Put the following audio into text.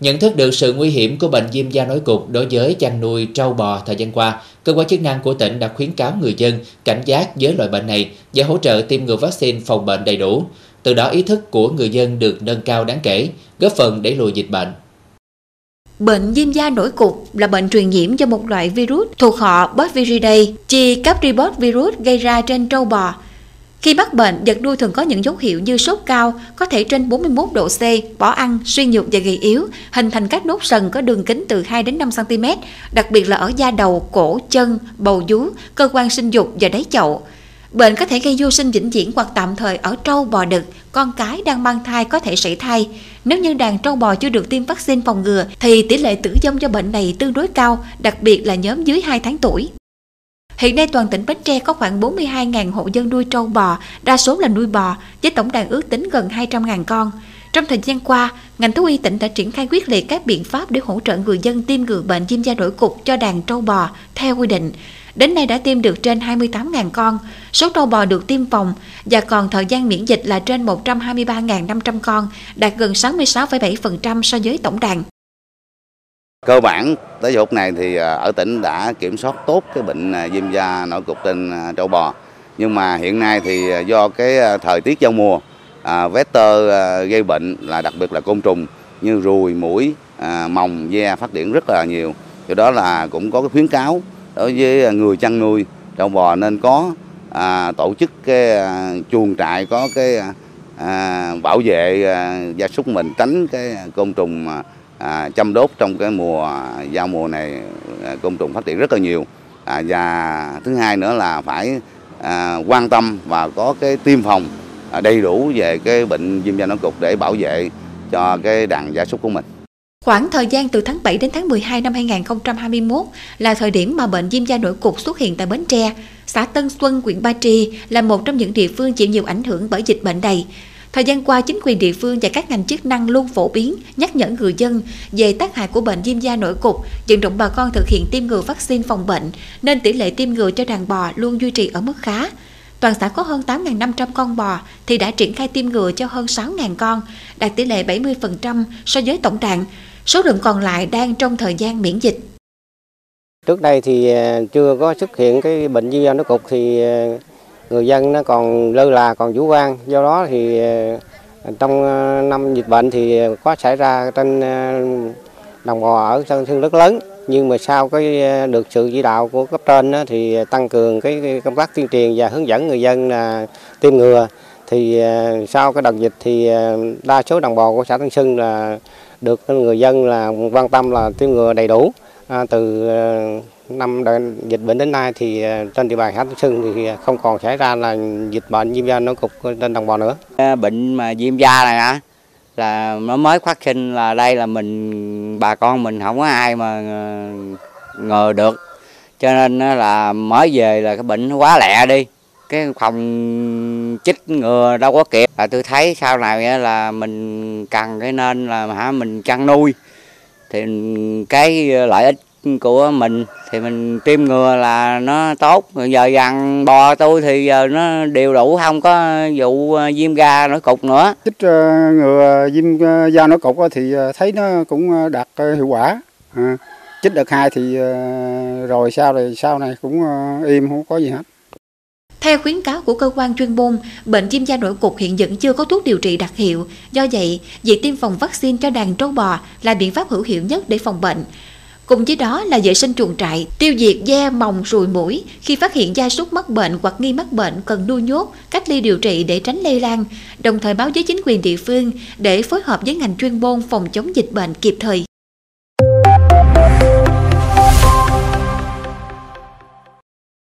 Nhận thức được sự nguy hiểm của bệnh viêm da nổi cục đối với chăn nuôi trâu bò thời gian qua, cơ quan chức năng của tỉnh đã khuyến cáo người dân cảnh giác với loại bệnh này và hỗ trợ tiêm ngừa vaccine phòng bệnh đầy đủ. Từ đó ý thức của người dân được nâng cao đáng kể, góp phần đẩy lùi dịch bệnh. Bệnh viêm da nổi cục là bệnh truyền nhiễm do một loại virus thuộc họ Bosviridae, chi Capribos virus gây ra trên trâu bò. Khi mắc bệnh, vật nuôi thường có những dấu hiệu như sốt cao, có thể trên 41 độ C, bỏ ăn, suy nhược và gầy yếu, hình thành các nốt sần có đường kính từ 2 đến 5 cm, đặc biệt là ở da đầu, cổ, chân, bầu vú, cơ quan sinh dục và đáy chậu. Bệnh có thể gây vô sinh vĩnh viễn hoặc tạm thời ở trâu bò đực, con cái đang mang thai có thể sảy thai. Nếu như đàn trâu bò chưa được tiêm vaccine phòng ngừa thì tỷ lệ tử vong do bệnh này tương đối cao, đặc biệt là nhóm dưới 2 tháng tuổi. Hiện nay toàn tỉnh Bến Tre có khoảng 42.000 hộ dân nuôi trâu bò, đa số là nuôi bò, với tổng đàn ước tính gần 200.000 con. Trong thời gian qua, ngành thú y tỉnh đã triển khai quyết liệt các biện pháp để hỗ trợ người dân tiêm ngừa bệnh viêm da nổi cục cho đàn trâu bò theo quy định. Đến nay đã tiêm được trên 28.000 con, số trâu bò được tiêm phòng và còn thời gian miễn dịch là trên 123.500 con, đạt gần 66,7% so với tổng đàn. Cơ bản tới giờ phút này thì ờ, ở tỉnh đã kiểm soát tốt cái bệnh ờ, viêm da nổi cục trên ờ, trâu bò. Nhưng mà hiện nay thì do cái thời tiết giao mùa, à, vector gây bệnh là đặc biệt là côn trùng như ruồi, mũi, à, mồng, ve phát triển rất là nhiều. Do đó là cũng có cái khuyến cáo đối với người chăn nuôi trâu bò nên có à, tổ chức cái à, chuồng trại có cái à, bảo vệ à, gia súc mình tránh cái côn trùng à, à, chăm đốt trong cái mùa giao mùa này à, côn trùng phát triển rất là nhiều à, và thứ hai nữa là phải à, quan tâm và có cái tiêm phòng à, đầy đủ về cái bệnh viêm da nổi cục để bảo vệ cho cái đàn gia súc của mình. Khoảng thời gian từ tháng 7 đến tháng 12 năm 2021 là thời điểm mà bệnh viêm da nổi cục xuất hiện tại Bến Tre. Xã Tân Xuân, huyện Ba Tri là một trong những địa phương chịu nhiều ảnh hưởng bởi dịch bệnh này. Thời gian qua, chính quyền địa phương và các ngành chức năng luôn phổ biến, nhắc nhở người dân về tác hại của bệnh viêm da nổi cục, vận động bà con thực hiện tiêm ngừa vaccine phòng bệnh, nên tỷ lệ tiêm ngừa cho đàn bò luôn duy trì ở mức khá. Toàn xã có hơn 8.500 con bò thì đã triển khai tiêm ngừa cho hơn 6.000 con, đạt tỷ lệ 70% so với tổng đàn. Số lượng còn lại đang trong thời gian miễn dịch. Trước đây thì à, chưa có xuất hiện cái bệnh viêm da nổi cục thì à, người dân nó còn lơ là còn chủ quan do đó thì ờ, trong ờ, năm dịch bệnh thì có xảy ra trên ờ, đồng bò ở sân thương rất lớn. Nhưng mà sau cái được sự chỉ đạo của cấp trên đó, thì tăng cường cái công tác tuyên truyền và hướng dẫn người dân là tiêm ngừa. Thì sau cái đợt dịch thì đa số đồng bò của xã Tân Sơn là được người dân là quan tâm là tiêm ngừa đầy đủ à, từ năm dịch bệnh đến nay thì ờ, trên địa bàn xã Tân Xuân thì không còn xảy ra là dịch bệnh viêm da nổi cục trên đồng bò nữa. Bệnh mà viêm da này á là nó mới phát sinh là đây là mình, bà con mình không có ai mà ờ, ngờ được. Cho nên là mới về là cái bệnh nó quá lẹ đi. Cái phòng chích ngừa đâu có kịp. Là tôi thấy sau này là mình cần cái nên là hả, mình chăn nuôi. Thì cái lợi ích của mình thì mình tiêm ngừa là nó tốt giờ dằn bò tôi thì giờ nó đều đủ không có vụ ờ, viêm da nổi cục nữa chích ờ, ngừa viêm ờ, da nổi cục thì thấy nó cũng đạt hiệu quả à, chích đợt hai thì rồi sau này sau này cũng im không có gì hết theo khuyến cáo của cơ quan chuyên môn, bệnh viêm da nổi cục hiện vẫn chưa có thuốc điều trị đặc hiệu. Do vậy, việc tiêm phòng vaccine cho đàn trâu bò là biện pháp hữu hiệu nhất để phòng bệnh. Cùng với đó là vệ sinh chuồng trại, tiêu diệt da, mòng ruồi mũi. Khi phát hiện gia súc mắc bệnh hoặc nghi mắc bệnh cần nuôi nhốt, cách ly điều trị để tránh lây lan, đồng thời báo với chính quyền địa phương để phối hợp với ngành chuyên môn phòng chống dịch bệnh kịp thời.